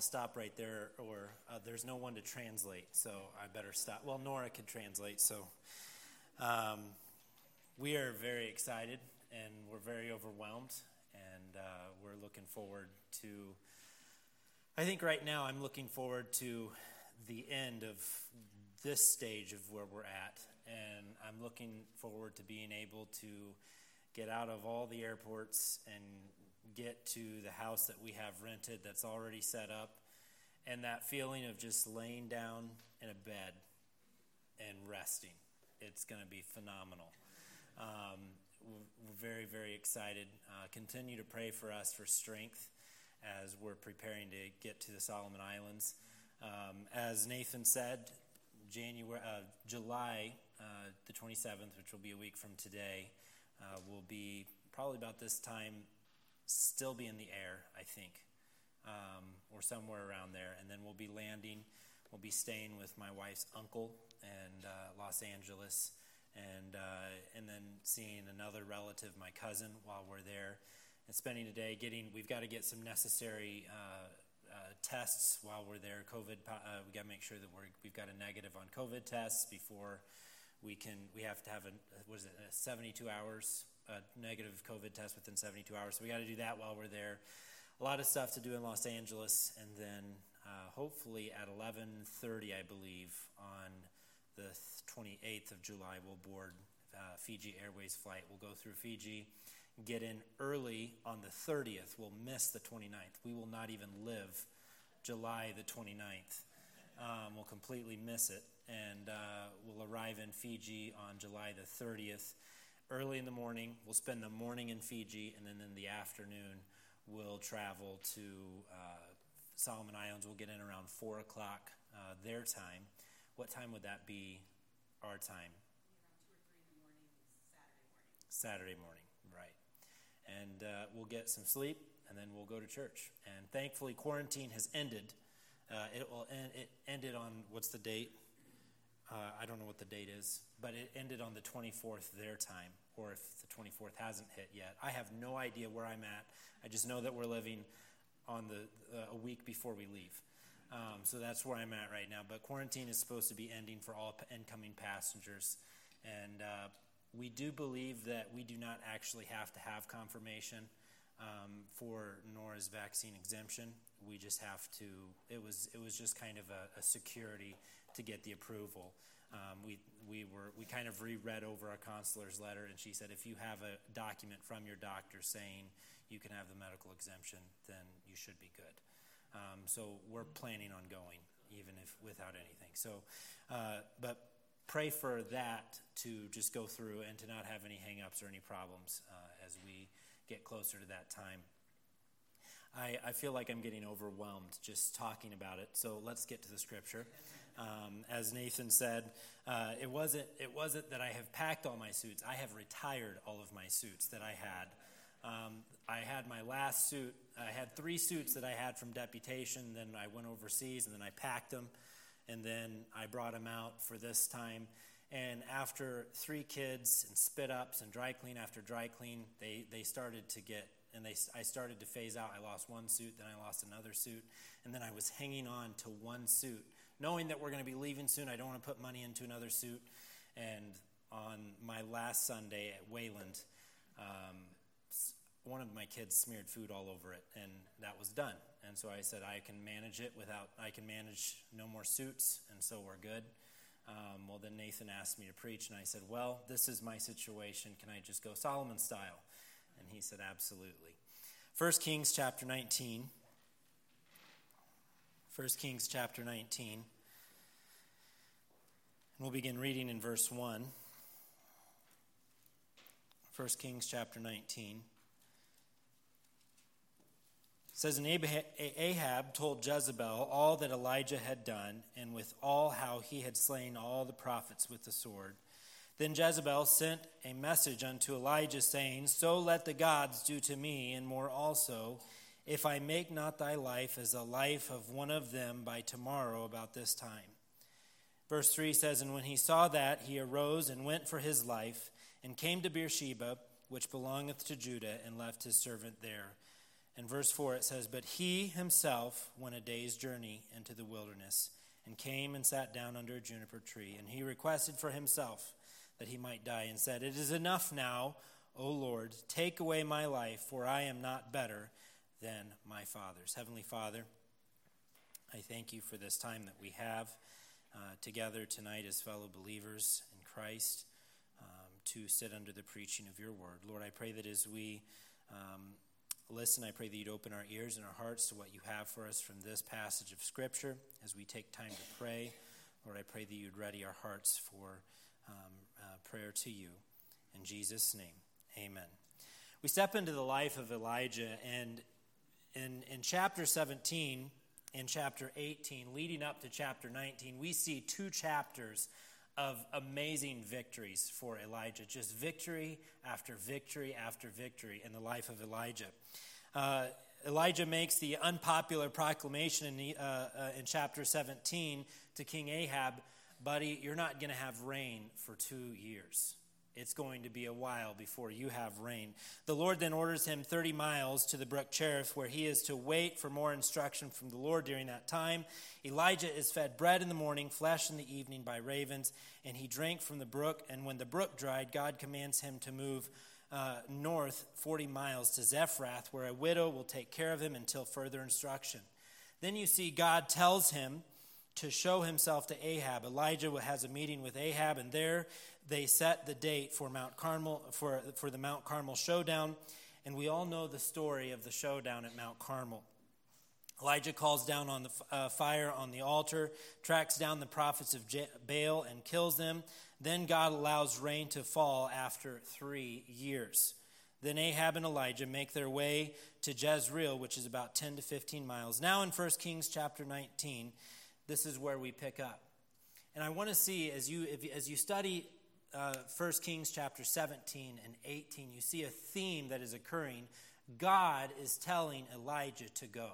I'll stop right there, or uh, there's no one to translate, so I better stop. Well, Nora could translate, so um, we are very excited and we're very overwhelmed, and uh, we're looking forward to. I think right now I'm looking forward to the end of this stage of where we're at, and I'm looking forward to being able to get out of all the airports and get to the house that we have rented that's already set up, and that feeling of just laying down in a bed and resting. It's going to be phenomenal. Um, we're very, very excited. Uh, continue to pray for us for strength as we're preparing to get to the Solomon Islands. Um, as Nathan said, January, uh, July uh, the 27th, which will be a week from today, uh, will be probably about this time still be in the air, I think, um, or somewhere around there. And then we'll be landing. We'll be staying with my wife's uncle in uh, Los Angeles, and uh, and then seeing another relative, my cousin, while we're there, and spending a day getting. We've got to get some necessary. Uh, uh tests while we're there. COVID, uh, we got to make sure that we're, we've got a negative on COVID tests before we can. We have to have a was it 72 hours a negative COVID test within 72 hours. So we got to do that while we're there. A lot of stuff to do in Los Angeles, and then uh, hopefully at 11:30, I believe, on the 28th of July, we'll board uh, Fiji Airways flight. We'll go through Fiji, get in early on the 30th. We'll miss the 29th. We will not even live July the 29th. Um, we'll completely miss it, and uh, we'll arrive in Fiji on July the 30th early in the morning. We'll spend the morning in Fiji, and then in the afternoon, we'll travel to uh, Solomon Islands. We'll get in around 4 o'clock uh, their time. What time would that be our time? Saturday morning, right. And uh, we'll get some sleep, and then we'll go to church. And thankfully, quarantine has ended. Uh, it will end, it ended on what's the date? Uh, I don't know what the date is, but it ended on the 24th their time, or if the 24th hasn't hit yet. I have no idea where I'm at. I just know that we're living on the uh, a week before we leave. Um, so that's where I'm at right now. But quarantine is supposed to be ending for all incoming passengers, and uh, we do believe that we do not actually have to have confirmation um, for Nora's vaccine exemption. We just have to. It was it was just kind of a, a security to get the approval. Um, we, we, were, we kind of reread over our consular's letter, and she said if you have a document from your doctor saying you can have the medical exemption, then you should be good. Um, so we're planning on going, even if without anything. So, uh, but pray for that to just go through and to not have any hangups or any problems uh, as we get closer to that time. I, I feel like I'm getting overwhelmed just talking about it. So let's get to the scripture. Um, as Nathan said, uh, it, wasn't, it wasn't that I have packed all my suits. I have retired all of my suits that I had. Um, I had my last suit. I had three suits that I had from deputation. Then I went overseas and then I packed them. And then I brought them out for this time. And after three kids and spit ups and dry clean after dry clean, they, they started to get, and they, I started to phase out. I lost one suit, then I lost another suit. And then I was hanging on to one suit knowing that we're going to be leaving soon, I don't want to put money into another suit. And on my last Sunday at Wayland, um, one of my kids smeared food all over it, and that was done. And so I said, I can manage it without, I can manage no more suits, and so we're good. Um, well, then Nathan asked me to preach, and I said, Well, this is my situation. Can I just go Solomon style? And he said, Absolutely. 1 Kings chapter 19. 1 Kings chapter 19. We'll begin reading in verse 1. 1 Kings chapter 19. It says, And Ahab told Jezebel all that Elijah had done, and with all how he had slain all the prophets with the sword. Then Jezebel sent a message unto Elijah, saying, So let the gods do to me, and more also if I make not thy life as the life of one of them by tomorrow about this time. Verse 3 says, And when he saw that, he arose and went for his life, and came to Beersheba, which belongeth to Judah, and left his servant there. In verse 4, it says, But he himself went a day's journey into the wilderness and came and sat down under a juniper tree. And he requested for himself that he might die and said, It is enough now, O Lord, take away my life, for I am not better than my fathers. Heavenly Father, I thank you for this time that we have uh, together tonight as fellow believers in Christ um, to sit under the preaching of your word. Lord, I pray that as we um, listen, I pray that you'd open our ears and our hearts to what you have for us from this passage of Scripture as we take time to pray. Lord, I pray that you'd ready our hearts for um, uh, prayer to you. In Jesus' name, amen. We step into the life of Elijah, and in, in chapter 17 and chapter 18, leading up to chapter 19, we see two chapters of amazing victories for Elijah. Just victory after victory after victory in the life of Elijah. Uh, Elijah makes the unpopular proclamation in, the, uh, uh, in chapter 17 to King Ahab Buddy, you're not going to have rain for two years. It's going to be a while before you have rain. The Lord then orders him 30 miles to the brook Cherith, where he is to wait for more instruction from the Lord during that time. Elijah is fed bread in the morning, flesh in the evening by ravens, and he drank from the brook. And when the brook dried, God commands him to move uh, north 40 miles to Zarephath, where a widow will take care of him until further instruction. Then you see God tells him to show himself to Ahab. Elijah has a meeting with Ahab, and there they set the date for Mount Carmel for, for the Mount Carmel showdown. And we all know the story of the showdown at Mount Carmel. Elijah calls down on the uh, fire on the altar, tracks down the prophets of Baal, and kills them. Then God allows rain to fall after three years. Then Ahab and Elijah make their way to Jezreel, which is about 10 to 15 miles. Now, in 1 Kings chapter 19, this is where we pick up. And I want to see, as you, if, as you study uh, 1 Kings chapter 17 and 18, you see a theme that is occurring. God is telling Elijah to go.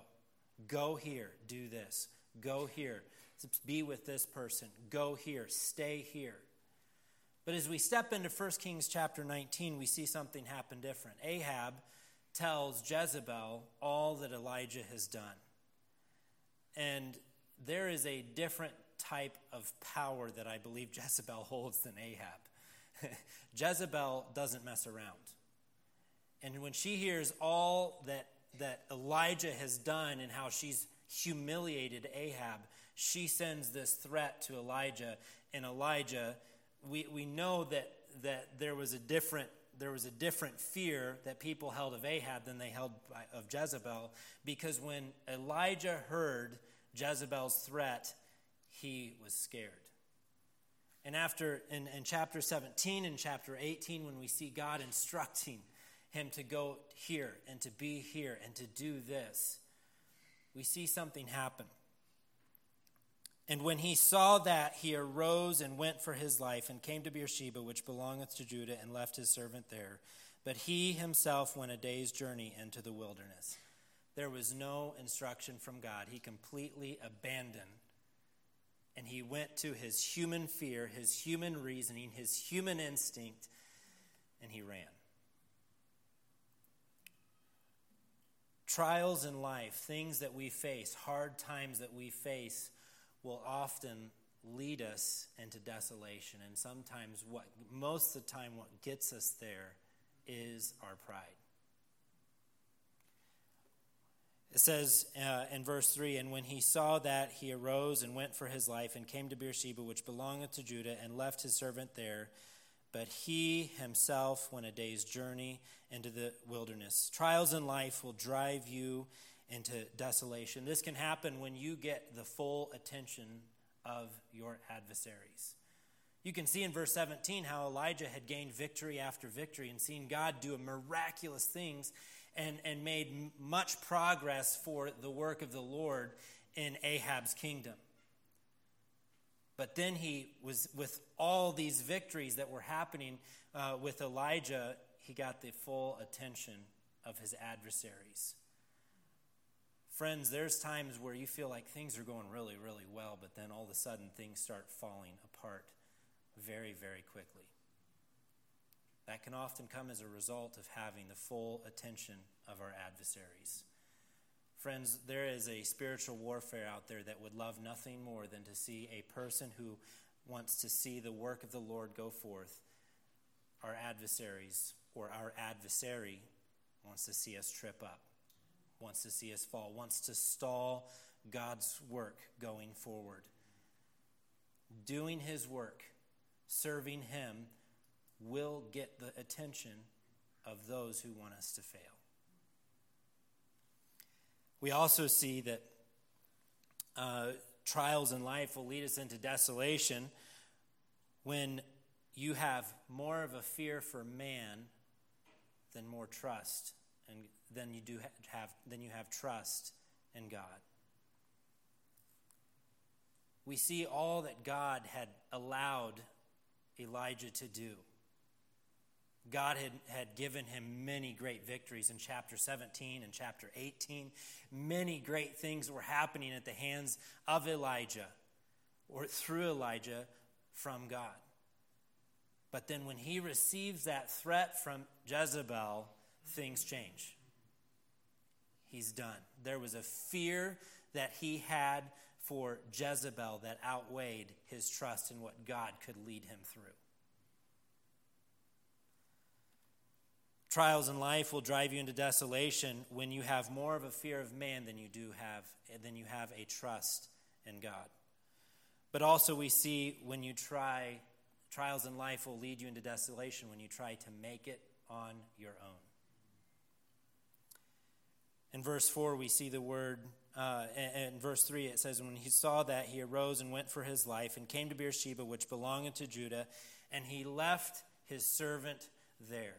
Go here, do this. Go here, be with this person. Go here, stay here. But as we step into 1 Kings chapter 19, we see something happen different. Ahab tells Jezebel all that Elijah has done. And there is a different type of power that I believe Jezebel holds than Ahab. Jezebel doesn't mess around. And when she hears all that that Elijah has done and how she's humiliated Ahab, she sends this threat to Elijah. And Elijah, we, we know that, that there was a different there was a different fear that people held of Ahab than they held of Jezebel because when Elijah heard Jezebel's threat, he was scared. And after in, in chapter 17 and chapter 18, when we see God instructing him to go here and to be here and to do this, we see something happen. And when he saw that, he arose and went for his life and came to Beersheba, which belongeth to Judah, and left his servant there. But he himself went a day's journey into the wilderness. There was no instruction from God. He completely abandoned. And he went to his human fear, his human reasoning, his human instinct, and he ran. Trials in life, things that we face, hard times that we face, will often lead us into desolation. And sometimes, what most of the time, what gets us there is our pride. It says uh, in verse 3 And when he saw that, he arose and went for his life and came to Beersheba, which belongeth to Judah, and left his servant there but he himself went a day's journey into the wilderness. Trials in life will drive you into desolation. This can happen when you get the full attention of your adversaries. You can see in verse 17 how Elijah had gained victory after victory and seen God do miraculous things and, and made much progress for the work of the Lord in Ahab's kingdom. But then he was, with all these victories that were happening uh, with Elijah, he got the full attention of his adversaries. Friends, there's times where you feel like things are going really, really well, but then all of a sudden things start falling apart very, very quickly. That can often come as a result of having the full attention of our adversaries. Friends, there is a spiritual warfare out there that would love nothing more than to see a person who wants to see the work of the Lord go forth. Our adversaries, or our adversary, wants to see us trip up, wants to see us fall, wants to stall God's work going forward. Doing his work, serving him, will get the attention of those who want us to fail. We also see that uh, trials in life will lead us into desolation when you have more of a fear for man than more trust and than you do have than you have trust in God. We see all that God had allowed Elijah to do. God had, had given him many great victories in chapter 17 and chapter 18. Many great things were happening at the hands of Elijah or through Elijah from God. But then when he receives that threat from Jezebel, things change. He's done. There was a fear that he had for Jezebel that outweighed his trust in what God could lead him through. Trials in life will drive you into desolation when you have more of a fear of man than you do have than you have a trust in God. But also we see when you try trials in life will lead you into desolation when you try to make it on your own. In verse 4, we see the word, uh, in verse 3, it says, When he saw that, he arose and went for his life and came to Beersheba, which belonged to Judah, and he left his servant there.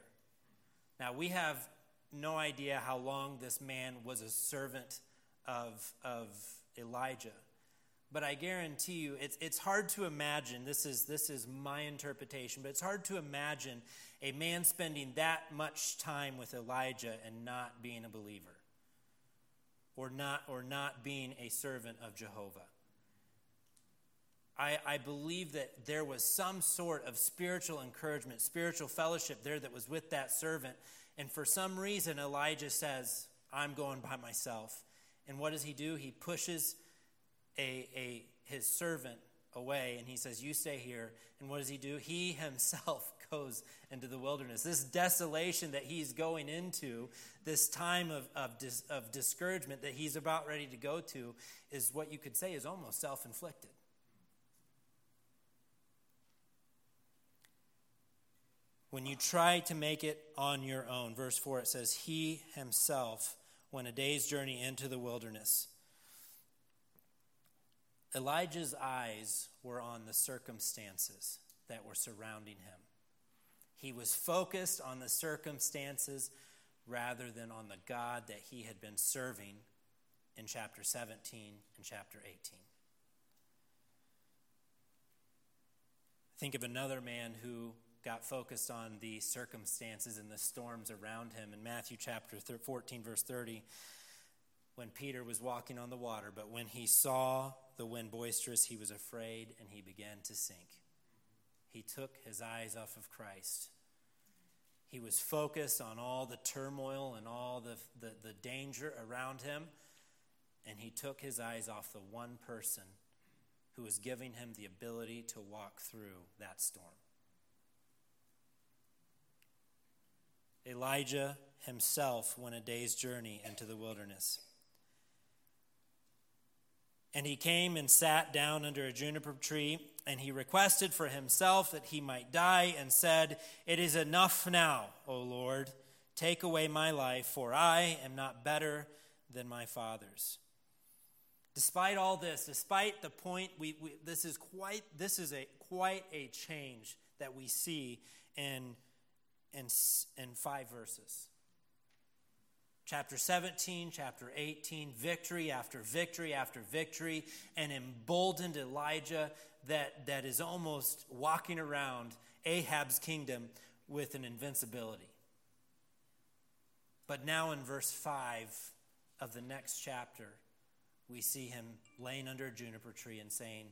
Now, we have no idea how long this man was a servant of, of Elijah. But I guarantee you, it's, it's hard to imagine, this is, this is my interpretation, but it's hard to imagine a man spending that much time with Elijah and not being a believer or not, or not being a servant of Jehovah. I, I believe that there was some sort of spiritual encouragement, spiritual fellowship there that was with that servant. And for some reason, Elijah says, I'm going by myself. And what does he do? He pushes a, a, his servant away and he says, You stay here. And what does he do? He himself goes into the wilderness. This desolation that he's going into, this time of, of, dis, of discouragement that he's about ready to go to, is what you could say is almost self inflicted. When you try to make it on your own. Verse 4 it says, He himself went a day's journey into the wilderness. Elijah's eyes were on the circumstances that were surrounding him. He was focused on the circumstances rather than on the God that he had been serving in chapter 17 and chapter 18. Think of another man who got focused on the circumstances and the storms around him. In Matthew chapter 14, verse 30, when Peter was walking on the water, but when he saw the wind boisterous, he was afraid and he began to sink. He took his eyes off of Christ. He was focused on all the turmoil and all the, the, the danger around him, and he took his eyes off the one person who was giving him the ability to walk through that storm. Elijah himself went a day's journey into the wilderness. And he came and sat down under a juniper tree, and he requested for himself that he might die, and said, It is enough now, O Lord. Take away my life, for I am not better than my fathers. Despite all this, despite the point, we, we, this is quite this is a quite a change that we see in in, in five verses. Chapter 17, chapter 18, victory after victory after victory, and emboldened Elijah that, that is almost walking around Ahab's kingdom with an invincibility. But now in verse 5 of the next chapter, we see him laying under a juniper tree and saying,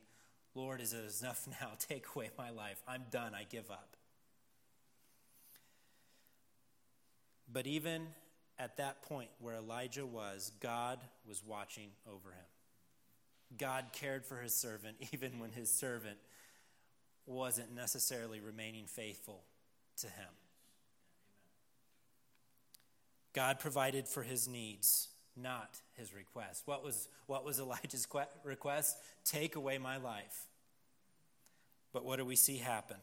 Lord, is it enough now? Take away my life. I'm done. I give up. But even at that point where Elijah was, God was watching over him. God cared for his servant even when his servant wasn't necessarily remaining faithful to him. God provided for his needs, not his request. What was, what was Elijah's request? Take away my life. But what do we see happen?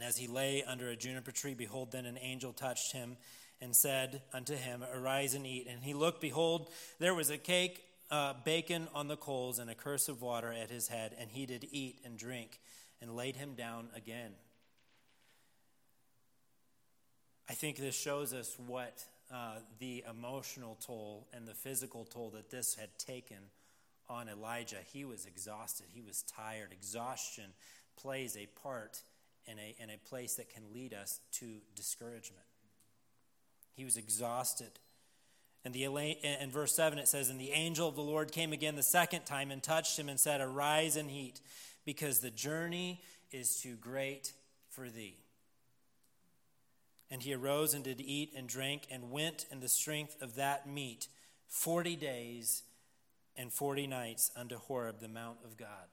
And as he lay under a juniper tree, behold, then an angel touched him and said unto him, Arise and eat. And he looked, behold, there was a cake, uh, bacon on the coals, and a cruse of water at his head. And he did eat and drink, and laid him down again. I think this shows us what uh, the emotional toll and the physical toll that this had taken on Elijah. He was exhausted, he was tired. Exhaustion plays a part in a, in a place that can lead us to discouragement. He was exhausted. And the, in verse 7, it says, And the angel of the Lord came again the second time and touched him and said, Arise and eat, because the journey is too great for thee. And he arose and did eat and drink and went in the strength of that meat forty days and forty nights unto Horeb, the mount of God.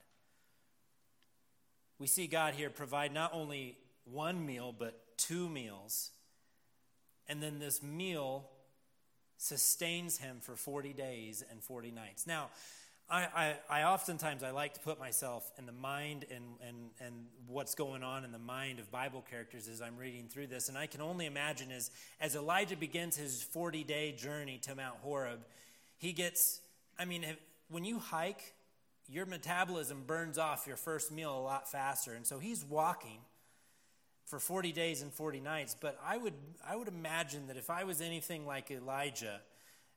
We see God here provide not only one meal, but two meals. And then this meal sustains him for 40 days and 40 nights. Now, I, I, I, oftentimes I like to put myself in the mind and, and, and what's going on in the mind of Bible characters as I'm reading through this. And I can only imagine as, as Elijah begins his 40 day journey to Mount Horeb, he gets, I mean, when you hike, your metabolism burns off your first meal a lot faster. And so he's walking for 40 days and 40 nights. But I would, I would imagine that if I was anything like Elijah,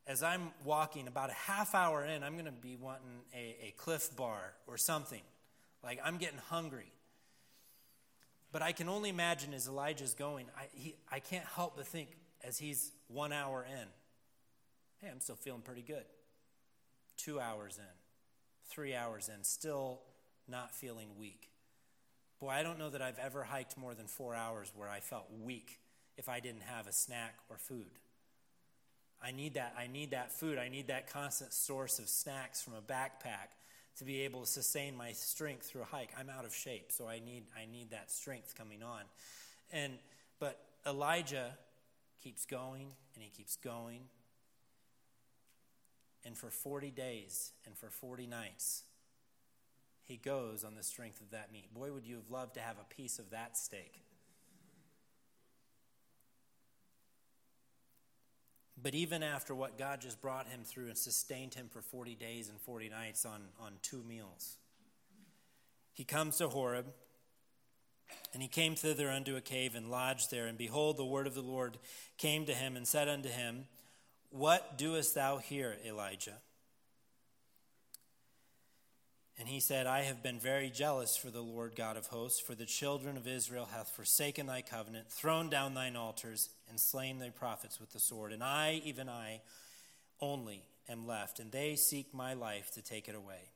as I'm walking about a half hour in, I'm going to be wanting a, a Clif bar or something. Like I'm getting hungry. But I can only imagine as Elijah's going, I, he, I can't help but think as he's one hour in, hey, I'm still feeling pretty good. Two hours in, three hours in, still not feeling weak. Boy, I don't know that I've ever hiked more than four hours where I felt weak if I didn't have a snack or food. I need that. I need that food. I need that constant source of snacks from a backpack to be able to sustain my strength through a hike. I'm out of shape, so I need I need that strength coming on. And but Elijah keeps going and he keeps going. And for 40 days and for 40 nights, he goes on the strength of that meat. Boy, would you have loved to have a piece of that steak. But even after what God just brought him through and sustained him for 40 days and 40 nights on, on two meals, he comes to Horeb, and he came thither unto a cave and lodged there. And behold, the word of the Lord came to him and said unto him, What doest thou here, Elijah? And he said, I have been very jealous for the Lord God of hosts, for the children of Israel hath forsaken thy covenant, thrown down thine altars, and slain thy prophets with the sword. And I, even I, only am left, and they seek my life to take it away.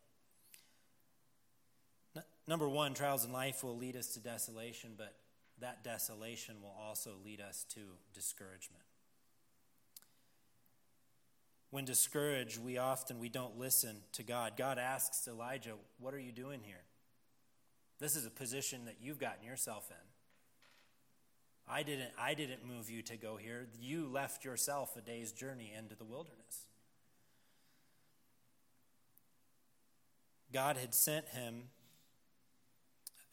number one, trials in life will lead us to desolation, but that desolation will also lead us to discouragement when discouraged, we often we don't listen to God. God asks Elijah, "What are you doing here? This is a position that you've gotten yourself in. I didn't I didn't move you to go here. You left yourself a day's journey into the wilderness." God had sent him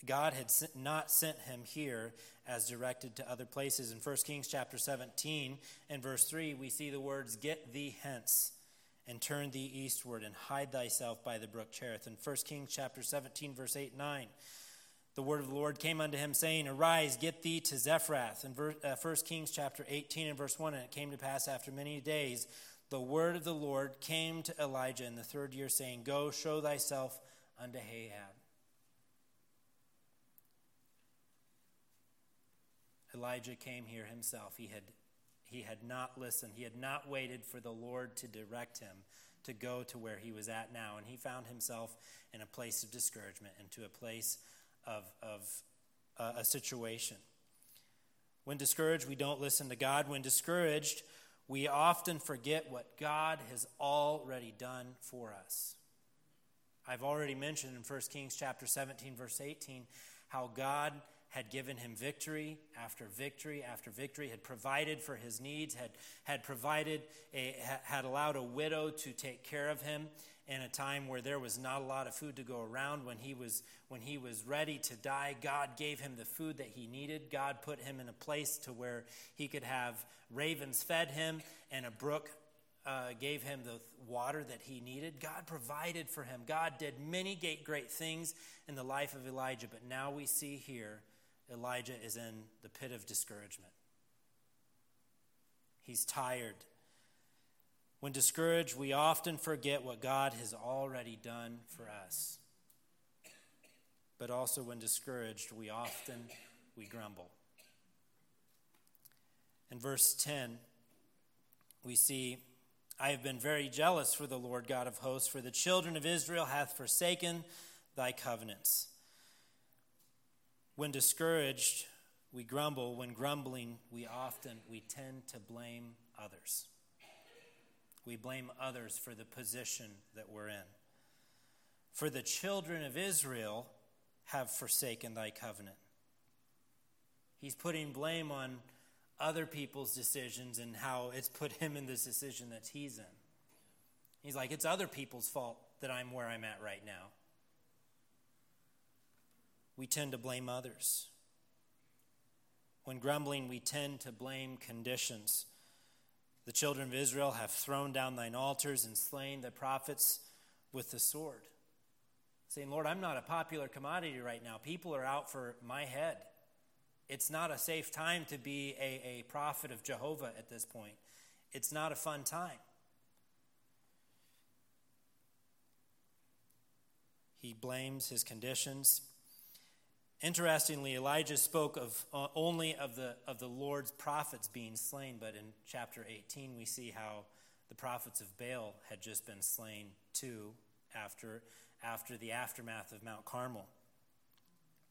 God had not sent him here as directed to other places. In 1 Kings chapter 17 and verse 3, we see the words, Get thee hence and turn thee eastward and hide thyself by the brook Cherith. In 1 Kings chapter 17, verse 8 and 9, the word of the Lord came unto him, saying, Arise, get thee to Zarephath. In 1 uh, Kings chapter 18 and verse 1, and it came to pass after many days, the word of the Lord came to Elijah in the third year, saying, Go, show thyself unto Ahab. Elijah came here himself. He had, he had not listened, he had not waited for the Lord to direct him to go to where he was at now. And he found himself in a place of discouragement, and to a place of, of uh, a situation. When discouraged, we don't listen to God. When discouraged, we often forget what God has already done for us. I've already mentioned in 1 Kings chapter 17 verse 18 how God had given him victory after victory after victory, had provided for his needs, had, had provided, a, had allowed a widow to take care of him in a time where there was not a lot of food to go around. When he was, when he was ready to die, God gave him the food that he needed. God put him in a place to where he could have ravens fed him and a brook uh, gave him the water that he needed. God provided for him. God did many great things in the life of Elijah, but now we see here Elijah is in the pit of discouragement. He's tired. When discouraged, we often forget what God has already done for us. But also when discouraged, we often we grumble. In verse 10, we see, I have been very jealous for the Lord God of hosts, for the children of Israel hath forsaken thy covenants. When discouraged, we grumble. When grumbling, we often we tend to blame others. We blame others for the position that we're in. For the children of Israel have forsaken thy covenant. He's putting blame on other people's decisions and how it's put him in this decision that he's in. He's like, it's other people's fault that I'm where I'm at right now we tend to blame others. When grumbling, we tend to blame conditions. The children of Israel have thrown down thine altars and slain the prophets with the sword. Saying, Lord, I'm not a popular commodity right now. People are out for my head. It's not a safe time to be a, a prophet of Jehovah at this point. It's not a fun time. He blames his conditions. Interestingly, Elijah spoke of uh, only of the of the Lord's prophets being slain, but in chapter 18 we see how the prophets of Baal had just been slain too after after the aftermath of Mount Carmel.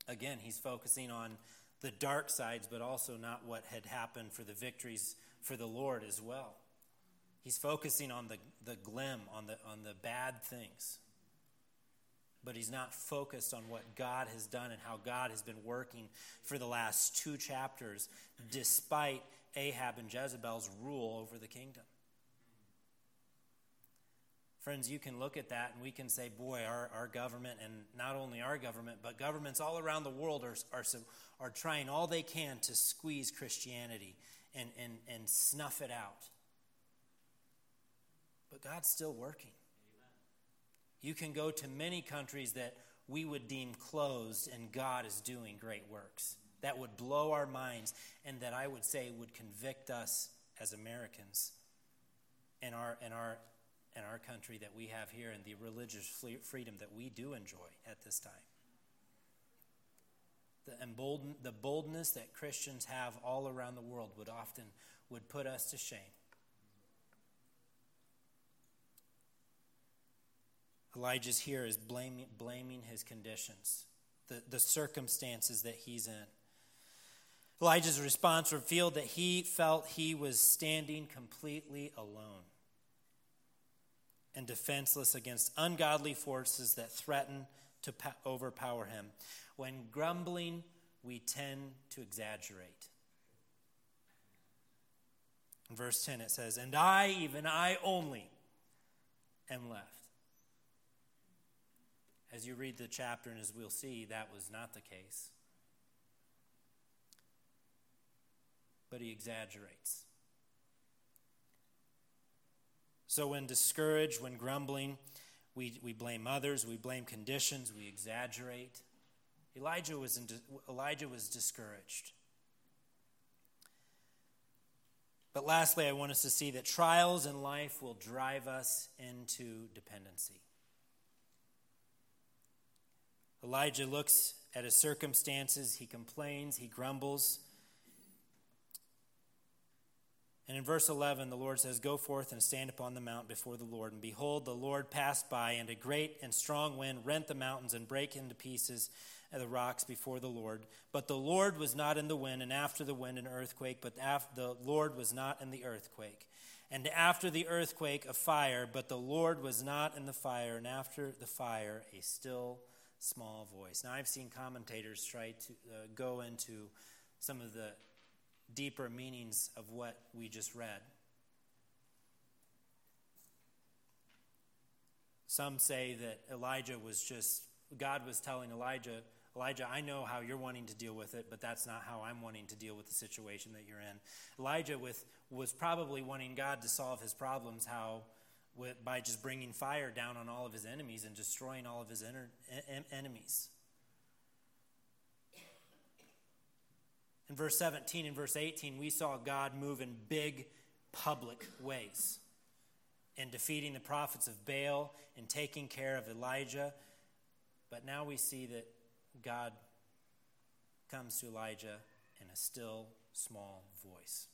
Again, he's focusing on the dark sides, but also not what had happened for the victories for the Lord as well. He's focusing on the, the glim, on the, on the bad things but he's not focused on what God has done and how God has been working for the last two chapters, despite Ahab and Jezebel's rule over the kingdom. Friends, you can look at that and we can say, boy, our, our government, and not only our government, but governments all around the world are, are, are trying all they can to squeeze Christianity and, and, and snuff it out. But God's still working. You can go to many countries that we would deem closed, and God is doing great works that would blow our minds and that I would say would convict us as Americans in our, in our, in our country that we have here and the religious freedom that we do enjoy at this time. The, embolden, the boldness that Christians have all around the world would often would put us to shame. Elijah's here is blaming, blaming his conditions, the, the circumstances that he's in. Elijah's response revealed that he felt he was standing completely alone and defenseless against ungodly forces that threaten to overpower him. When grumbling, we tend to exaggerate. In verse 10, it says, And I, even I only, am left. As you read the chapter, and as we'll see, that was not the case. But he exaggerates. So, when discouraged, when grumbling, we, we blame others, we blame conditions, we exaggerate. Elijah was, in, Elijah was discouraged. But lastly, I want us to see that trials in life will drive us into dependency. Elijah looks at his circumstances, he complains, he grumbles. And in verse 11, the Lord says, Go forth and stand upon the mount before the Lord. And behold, the Lord passed by, and a great and strong wind rent the mountains and brake into pieces the rocks before the Lord. But the Lord was not in the wind, and after the wind, an earthquake. But the Lord was not in the earthquake. And after the earthquake, a fire. But the Lord was not in the fire. And after the fire, a still small voice. Now, I've seen commentators try to uh, go into some of the deeper meanings of what we just read. Some say that Elijah was just, God was telling Elijah, Elijah, I know how you're wanting to deal with it, but that's not how I'm wanting to deal with the situation that you're in. Elijah with, was probably wanting God to solve his problems, how with, by just bringing fire down on all of his enemies and destroying all of his en- enemies. In verse 17 and verse 18, we saw God move in big public ways in defeating the prophets of Baal and taking care of Elijah. But now we see that God comes to Elijah in a still small voice.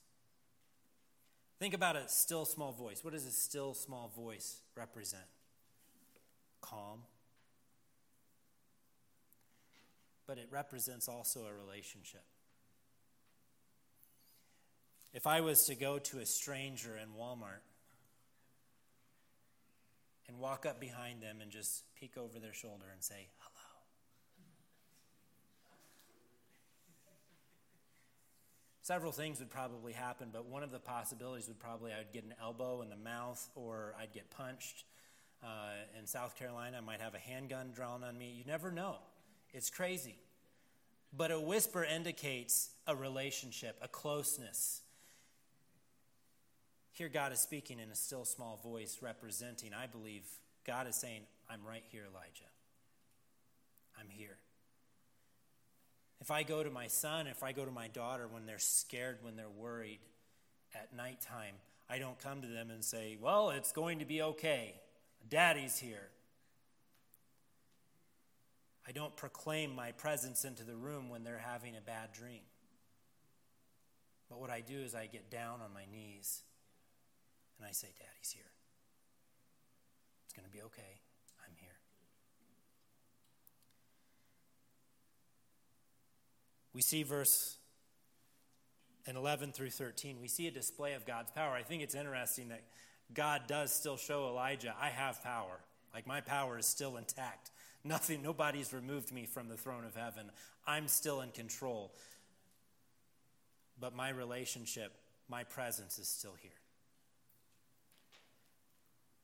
Think about a still small voice. What does a still small voice represent? Calm. But it represents also a relationship. If I was to go to a stranger in Walmart and walk up behind them and just peek over their shoulder and say, hello. Several things would probably happen, but one of the possibilities would probably I'd get an elbow in the mouth or I'd get punched. Uh, in South Carolina, I might have a handgun drawn on me. You never know. It's crazy. But a whisper indicates a relationship, a closeness. Here, God is speaking in a still small voice, representing, I believe, God is saying, I'm right here, Elijah. I'm here. If I go to my son, if I go to my daughter when they're scared, when they're worried at nighttime, I don't come to them and say, Well, it's going to be okay. Daddy's here. I don't proclaim my presence into the room when they're having a bad dream. But what I do is I get down on my knees and I say, Daddy's here. It's going to be okay. I'm here. We see verse and 11 through 13, we see a display of God's power. I think it's interesting that God does still show Elijah, I have power. Like my power is still intact. Nothing, nobody's removed me from the throne of heaven. I'm still in control. But my relationship, my presence is still here.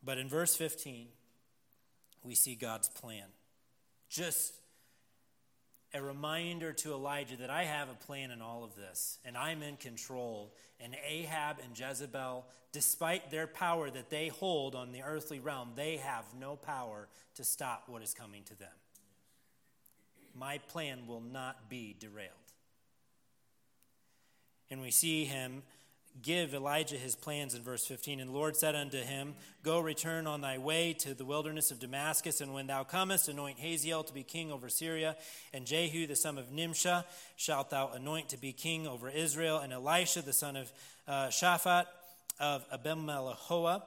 But in verse 15, we see God's plan. Just a reminder to Elijah that I have a plan in all of this, and I'm in control. And Ahab and Jezebel, despite their power that they hold on the earthly realm, they have no power to stop what is coming to them. My plan will not be derailed. And we see him give Elijah his plans in verse 15. And the Lord said unto him, Go return on thy way to the wilderness of Damascus, and when thou comest, anoint Hazael to be king over Syria, and Jehu the son of Nimshah shalt thou anoint to be king over Israel, and Elisha the son of uh, Shaphat of Abelmeholah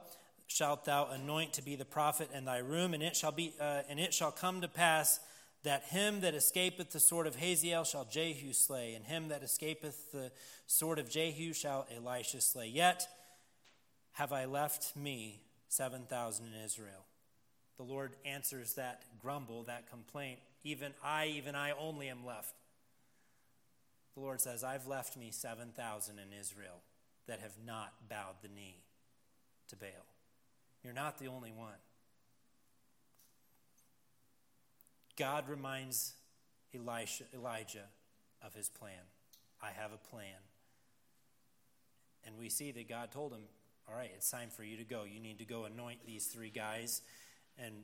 shalt thou anoint to be the prophet in thy room, and it shall be, uh, and it shall come to pass that him that escapeth the sword of Hazael shall Jehu slay, and him that escapeth the sword of Jehu shall Elisha slay. Yet have I left me 7,000 in Israel. The Lord answers that grumble, that complaint. Even I, even I only am left. The Lord says, I've left me 7,000 in Israel that have not bowed the knee to Baal. You're not the only one. God reminds Elisha, Elijah of his plan. I have a plan. And we see that God told him, All right, it's time for you to go. You need to go anoint these three guys. And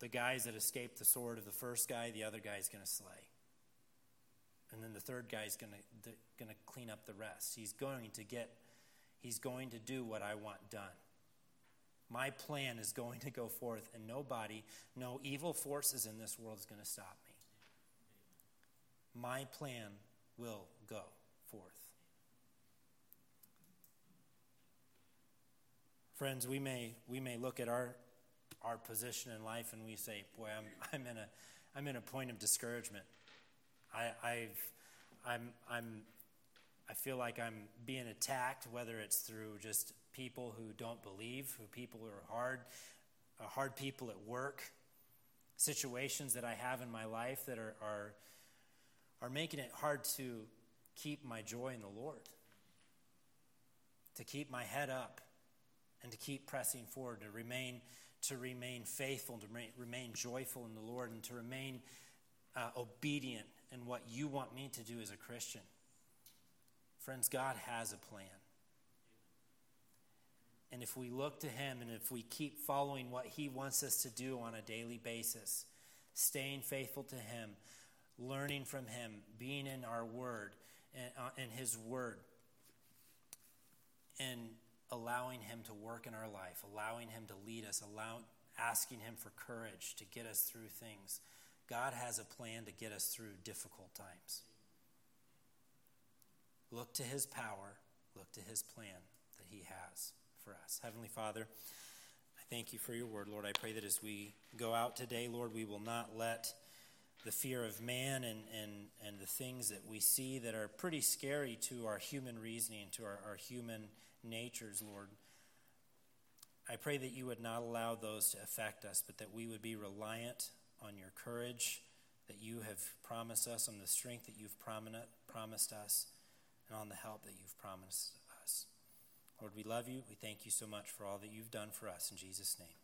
the guys that escaped the sword of the first guy, the other guy is going to slay. And then the third guy is going to, going to clean up the rest. He's going to get, he's going to do what I want done. My plan is going to go forth, and nobody, no evil forces in this world is going to stop me. My plan will go forth. Friends, we may, we may look at our, our position in life and we say, boy, I'm, I'm, in, a, I'm in a point of discouragement. I, I've, I'm, I'm, I feel like I'm being attacked, whether it's through just people who don't believe, who people who are hard, uh, hard people at work, situations that I have in my life that are, are, are making it hard to keep my joy in the Lord, to keep my head up, and to keep pressing forward, to remain, to remain faithful, to remain, remain joyful in the Lord, and to remain uh, obedient in what you want me to do as a Christian. Friends, God has a plan. And if we look to Him and if we keep following what He wants us to do on a daily basis, staying faithful to Him, learning from Him, being in our Word and uh, in His Word, and allowing Him to work in our life, allowing Him to lead us, allowing, asking Him for courage to get us through things. God has a plan to get us through difficult times. Look to His power, look to His plan that He has for us. Heavenly Father, I thank you for your word, Lord. I pray that as we go out today, Lord, we will not let the fear of man and, and, and the things that we see that are pretty scary to our human reasoning, to our, our human natures, Lord. I pray that you would not allow those to affect us, but that we would be reliant on your courage that you have promised us, on the strength that you've promised us, and on the help that you've promised us. Lord, we love you. We thank you so much for all that you've done for us. In Jesus' name.